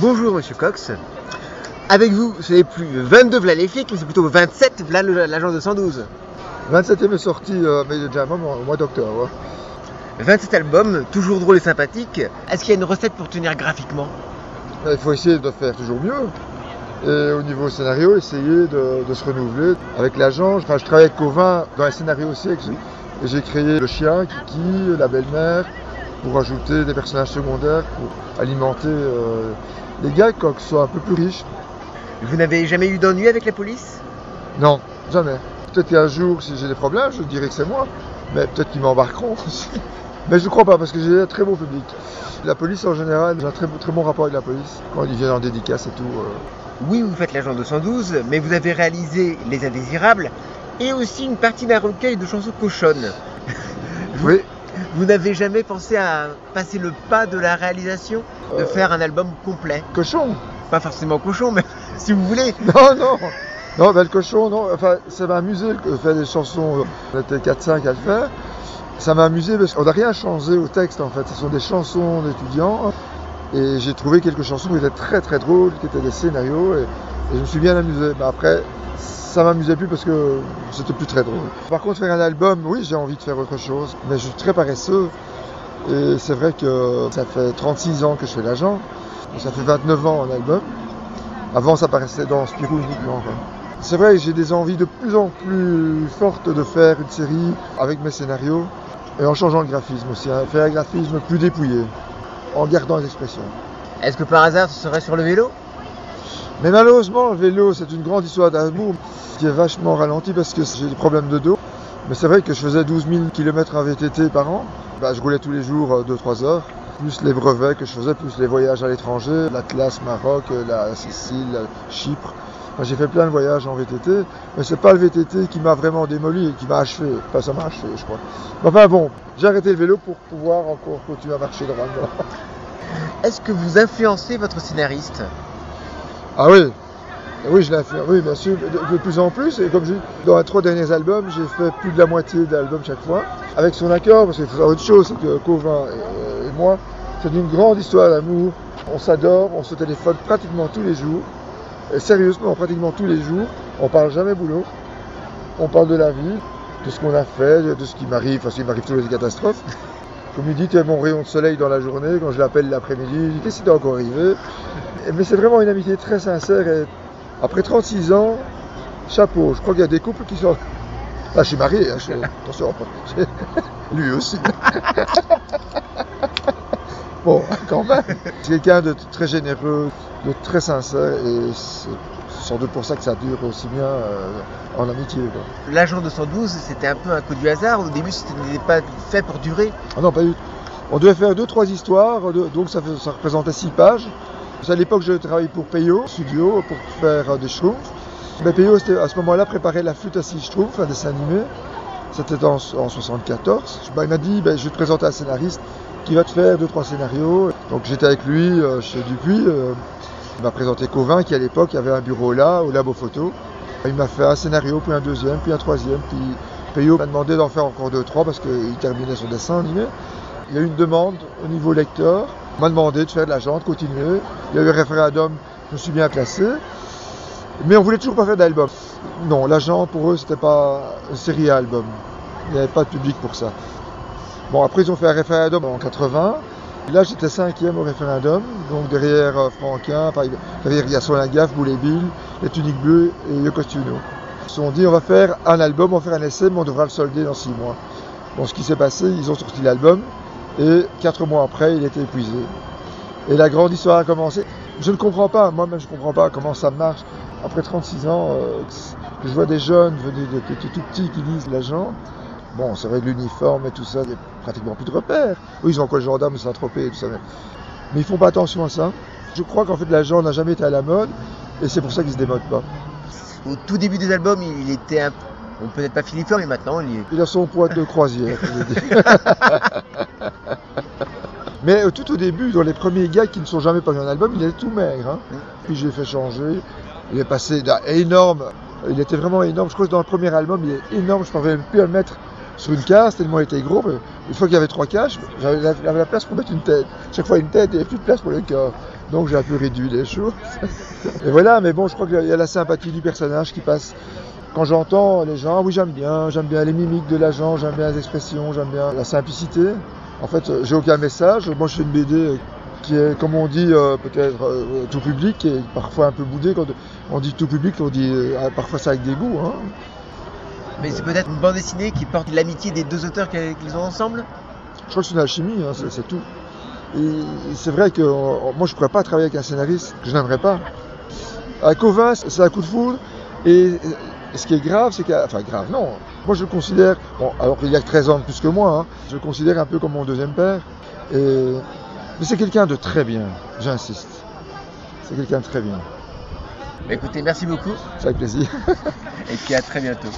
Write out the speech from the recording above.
Bonjour Monsieur Cox. Avec vous, ce n'est plus 22 v'là les flics, mais c'est plutôt 27 v'là l'agent de 112. 27e est sorti, euh, mais déjà un moment, au mois d'octobre. 27 albums, toujours drôles et sympathiques. Est-ce qu'il y a une recette pour tenir graphiquement? Il faut essayer de faire toujours mieux. Et au niveau scénario, essayer de, de se renouveler. Avec l'agent, enfin, je travaille avec Covin dans les scénarios aussi. avec- et j'ai créé le chien, Kiki, la belle-mère, pour ajouter des personnages secondaires, pour alimenter euh, les gars, ce soit un peu plus riche. Vous n'avez jamais eu d'ennui avec la police? Non, jamais. Peut-être qu'un jour, si j'ai des problèmes, je dirais que c'est moi. Mais peut-être qu'ils m'embarqueront aussi. Mais je ne crois pas, parce que j'ai un très bon public. La police, en général, j'ai un très, très bon rapport avec la police. Quand ils viennent en dédicace et tout. euh, Oui, vous faites l'agent de 112, mais vous avez réalisé Les Indésirables et aussi une partie d'un recueil de chansons cochonnes. Oui, Vous n'avez jamais pensé à passer le pas de la réalisation De Euh. faire un album complet? Cochon. Pas forcément cochon, mais si vous voulez. Non, non. Non, ben, le cochon, non. Enfin, ça m'a amusé de faire des chansons. On était 4-5 à le faire. Ça m'a amusé parce qu'on n'a rien changé au texte en fait. Ce sont des chansons d'étudiants. Et j'ai trouvé quelques chansons qui étaient très très drôles, qui étaient des scénarios. Et, et je me suis bien amusé. Mais après, ça m'amusait plus parce que c'était plus très drôle. Par contre, faire un album, oui, j'ai envie de faire autre chose. Mais je suis très paresseux. Et c'est vrai que ça fait 36 ans que je fais l'agent. Ça fait 29 ans en album. Avant, ça paraissait dans Spirou uniquement. C'est vrai j'ai des envies de plus en plus fortes de faire une série avec mes scénarios et en changeant le graphisme aussi. hein. Faire un graphisme plus dépouillé, en gardant les expressions. Est-ce que par hasard ce serait sur le vélo? Mais malheureusement, le vélo, c'est une grande histoire d'amour qui est vachement ralenti parce que j'ai des problèmes de dos. Mais c'est vrai que je faisais 12 000 km en VTT par an. Bah, je roulais tous les jours 2-3 heures. Plus les brevets que je faisais, plus les voyages à l'étranger, l'Atlas, Maroc, la Sicile, la Chypre. J'ai fait plein de voyages en VTT, mais c'est pas le VTT qui m'a vraiment démoli et qui m'a achevé. Enfin, ça m'a achevé, je crois. Enfin bon, j'ai arrêté le vélo pour pouvoir encore continuer à marcher droitement. Est-ce que vous influencez votre scénariste? Ah oui, oui, je l'ai fait. Oui, bien sûr, de, plus en plus. Et comme je dis, dans les trois derniers albums, j'ai fait plus de la moitié d'albums chaque fois. Avec son accord, parce qu'il faut une chose, c'est que Covin et, et moi, c'est une grande histoire d'amour. On s'adore, on se téléphone pratiquement tous les jours. Et sérieusement, pratiquement tous les jours. On parle jamais boulot. On parle de la vie, de ce qu'on a fait, de, ce qui m'arrive, parce qu'il m'arrive toujours des catastrophes. Comme il dit, tu es mon rayon de soleil dans la journée. Quand je l'appelle l'après-midi, il dit Qu'est-ce qui t'est encore arrivé? Mais c'est vraiment une amitié très sincère. Et après 36 ans, chapeau. Je crois qu'il y a des couples qui sont. Ah, je suis marié, hein, je- attention. Lui aussi. bon, quand même. C'est quelqu'un de très généreux, de très sincère. Et c'est sans doute pour ça que ça dure aussi bien euh, en amitié. L'agent de 112, c'était un peu un coup du hasard. Au début, ce n'était pas fait pour durer. Ah non, pas du tout. On devait faire deux, trois histoires, donc ça, ça représentait six pages. À l'époque, je travaillais pour Peyo Studio pour faire euh, des schtroumpfs. Mais Peyo, c'était à ce moment-là, préparait la flûte à six schtroumpfs, un dessin animé. C'était en, en 74. Bah, il m'a dit, ben, je vais te présenter un scénariste qui va te faire deux, trois scénarios. Donc j'étais avec lui euh, chez Dupuis. euh, il m'a présenté Covin, qui à l'époque avait un bureau là, au labo photo. Il m'a fait un scénario, puis un deuxième, puis un troisième. Puis Peyo m'a demandé d'en faire encore deux, trois parce qu'il terminait son dessin animé. Il y a eu une demande au niveau lecteur. On m'a demandé de faire de l'argent, de continuer. Il y a eu un référendum, je me suis bien classé. Mais on voulait toujours pas faire d'album. Non, l'agent pour eux c'était pas une série à album. Il n'y avait pas de public pour ça. Bon, après ils ont fait un référendum en 80. Et là j'étais cinquième au référendum, donc derrière euh, Franquin, derrière Gaston Lagaffe, Boulet Bill, Les Tuniques Bleues et Yoko Tsuno. Ils se sont dit on va faire un album, on va faire un essai, mais on devra le solder dans six mois. Bon, ce qui s'est passé, ils ont sorti l'album et quatre mois après, il était épuisé. Et la grande histoire a commencé. Je ne comprends pas, moi-même je ne comprends pas comment ça marche. Après 36 ans, euh, je vois des jeunes venus de, tout petits qui lisent l'agent. Bon, c'est vrai que l'uniforme et tout ça, il pratiquement plus de repères. Oui, ils ont encore le gendarme, Saint-Tropez et tout ça. Mais, mais ils font pas attention à ça. Je crois qu'en fait, l'agent n'a jamais été à la mode et c'est pour ça qu'il se démode pas. Au tout début des albums, il était un bon, peut-être pas filiforme, mais maintenant, il est... Il a son poids de croisière. Mais euh, tout au début, dans les premiers gars qui ne sont jamais parus en album, il était tout maigre. hein. Puis je l'ai fait changer. Il est passé d'un énorme. Il était vraiment énorme. Je crois que dans le premier album, il est énorme. Je ne parvenais même plus à le mettre sur une case tellement il était gros. Mais une fois qu'il y avait trois cages, j'avais la, la place pour mettre une tête. Chaque fois une tête, il n'y avait plus de place pour le corps. Donc j'ai un peu réduit les choses. Et voilà, mais bon, je crois qu'il y a la sympathie du personnage qui passe. Quand j'entends les gens, oui j'aime bien, j'aime bien les mimiques de l'agent, j'aime bien les expressions, j'aime bien la simplicité. En fait, j'ai aucun message. Moi, je fais une BD qui est, comme on dit, euh, peut-être euh, tout public et parfois un peu boudé. Quand on dit tout public, on dit euh, parfois ça avec des goûts. Hein. Mais c'est peut-être une bande dessinée qui porte l'amitié des deux auteurs qu'ils ont ensemble? Je crois que c'est une alchimie, hein, c'est tout. Et c'est vrai que moi, je ne pourrais pas travailler avec un scénariste que je n'aimerais pas. Avec Covin, c'est un coup de foudre. Et ce qui est grave, c'est. Enfin, grave, non. Moi, je le considère. Bon, alors qu'il y a 13 ans de plus que moi, hein, je le considère un peu comme mon deuxième père. Et, mais c'est quelqu'un de très bien, j'insiste. C'est quelqu'un de très bien. Écoutez, merci beaucoup. C'est avec plaisir. Et puis à très bientôt.